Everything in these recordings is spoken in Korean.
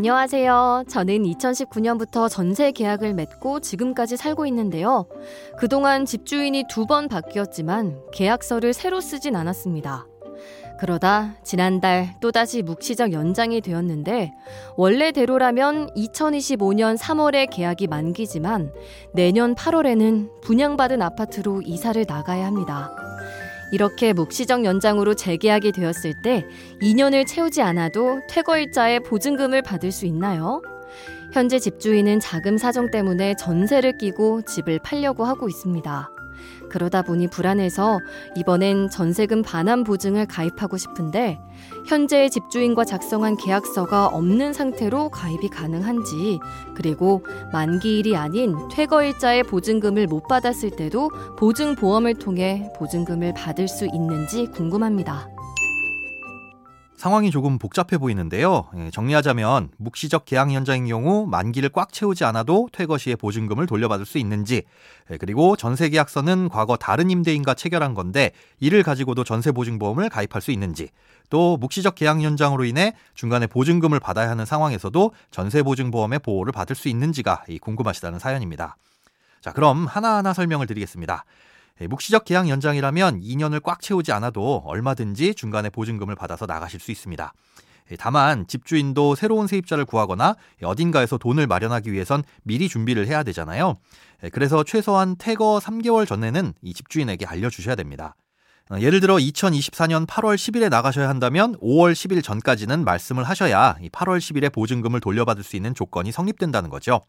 안녕하세요. 저는 2019년부터 전세 계약을 맺고 지금까지 살고 있는데요. 그동안 집주인이 두 번 바뀌었지만 계약서를 새로 쓰진 않았습니다. 그러다 지난달 또다시 묵시적 연장이 되었는데 원래대로라면 2025년 3월에 계약이 만기지만 내년 8월에는 분양받은 아파트로 이사를 나가야 합니다. 이렇게 묵시적 연장으로 재계약이 되었을 때 2년을 채우지 않아도 퇴거 일자의 보증금을 받을 수 있나요? 현재 집주인은 자금 사정 때문에 전세를 끼고 집을 팔려고 하고 있습니다. 그러다 보니 불안해서 이번엔 전세금 반환 보증을 가입하고 싶은데 현재 집주인과 작성한 계약서가 없는 상태로 가입이 가능한지 그리고 만기일이 아닌 퇴거일자의 보증금을 못 받았을 때도 보증보험을 통해 보증금을 받을 수 있는지 궁금합니다. 상황이 조금 복잡해 보이는데요. 예, 정리하자면 묵시적 계약 연장인 경우 만기를 꽉 채우지 않아도 퇴거 시에 보증금을 돌려받을 수 있는지, 예, 그리고 전세 계약서는 과거 다른 임대인과 체결한 건데 이를 가지고도 전세 보증보험을 가입할 수 있는지, 또 묵시적 계약 연장으로 인해 중간에 보증금을 받아야 하는 상황에서도 전세 보증보험의 보호를 받을 수 있는지가 궁금하시다는 사연입니다. 자, 그럼 하나하나 설명을 드리겠습니다. 예, 묵시적 계약 연장이라면 2년을 꽉 채우지 않아도 얼마든지 중간에 보증금을 받아서 나가실 수 있습니다. 예, 다만 집주인도 새로운 세입자를 구하거나 어딘가에서 돈을 마련하기 위해선 미리 준비를 해야 되잖아요. 예, 그래서 최소한 퇴거 3개월 전에는 이 집주인에게 알려주셔야 됩니다. 어, 예를 들어 2024년 8월 10일에 나가셔야 한다면 5월 10일 전까지는 말씀을 하셔야 8월 10일에 보증금을 돌려받을 수 있는 조건이 성립된다는 거죠.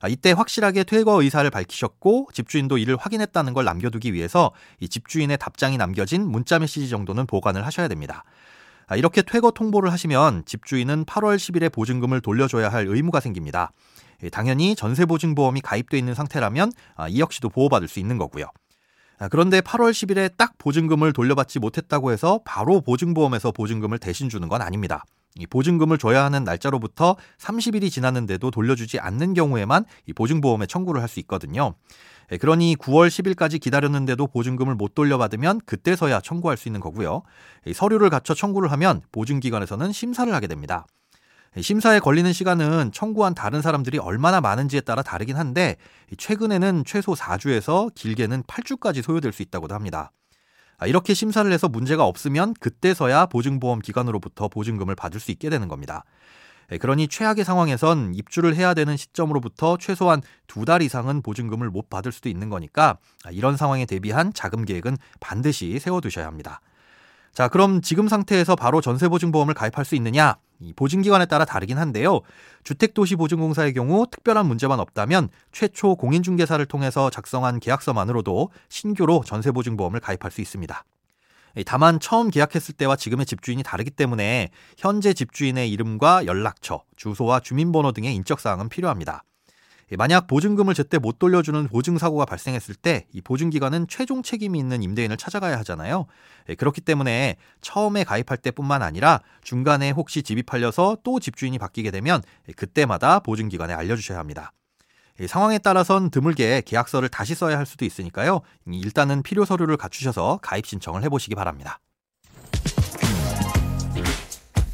아, 이때 확실하게 퇴거 의사를 밝히셨고 집주인도 이를 확인했다는 걸 남겨두기 위해서 이 집주인의 답장이 남겨진 문자 메시지 정도는 보관을 하셔야 됩니다. 아, 이렇게 퇴거 통보를 하시면 집주인은 8월 10일에 보증금을 돌려줘야 할 의무가 생깁니다. 예, 당연히 전세보증보험이 가입돼 있는 상태라면 아, 이 역시도 보호받을 수 있는 거고요. 그런데 8월 10일에 딱 보증금을 돌려받지 못했다고 해서 바로 보증보험에서 보증금을 대신 주는 건 아닙니다. 이 보증금을 줘야 하는 날짜로부터 30일이 지났는데도 돌려주지 않는 경우에만 이 보증보험에 청구를 할 수 있거든요. 예, 그러니 9월 10일까지 기다렸는데도 보증금을 못 돌려받으면 그때서야 청구할 수 있는 거고요. 서류를 갖춰 청구를 하면 보증기관에서는 심사를 하게 됩니다. 심사에 걸리는 시간은 청구한 다른 사람들이 얼마나 많은지에 따라 다르긴 한데 최근에는 최소 4주에서 길게는 8주까지 소요될 수 있다고도 합니다. 아, 이렇게 심사를 해서 문제가 없으면 그때서야 보증보험 기관으로부터 보증금을 받을 수 있게 되는 겁니다. 예, 그러니 최악의 상황에선 입주를 해야 되는 시점으로부터 최소한 두 달 이상은 보증금을 못 받을 수도 있는 거니까 아, 이런 상황에 대비한 자금 계획은 반드시 세워두셔야 합니다. 자, 그럼 지금 상태에서 바로 전세보증보험을 가입할 수 있느냐? 이 보증기관에 따라 다르긴 한데요. 주택도시보증공사의 경우 특별한 문제만 없다면 최초 공인중개사를 통해서 작성한 계약서만으로도 신규로 전세보증보험을 가입할 수 있습니다. 다만 처음 계약했을 때와 지금의 집주인이 다르기 때문에 현재 집주인의 이름과 연락처, 주소와 주민번호 등의 인적사항은 필요합니다. 예, 만약 보증금을 제때 못 돌려주는 보증 사고가 발생했을 때 이 보증기관은 최종 책임이 있는 임대인을 찾아가야 하잖아요. 예, 그렇기 때문에 처음에 가입할 때뿐만 아니라 중간에 혹시 집이 팔려서 또 집주인이 바뀌게 되면 예, 그때마다 보증기관에 알려주셔야 합니다. 상황에 따라선 드물게 계약서를 다시 써야 할 수도 있으니까요. 일단은 필요 서류를 갖추셔서 가입 신청을 해보시기 바랍니다.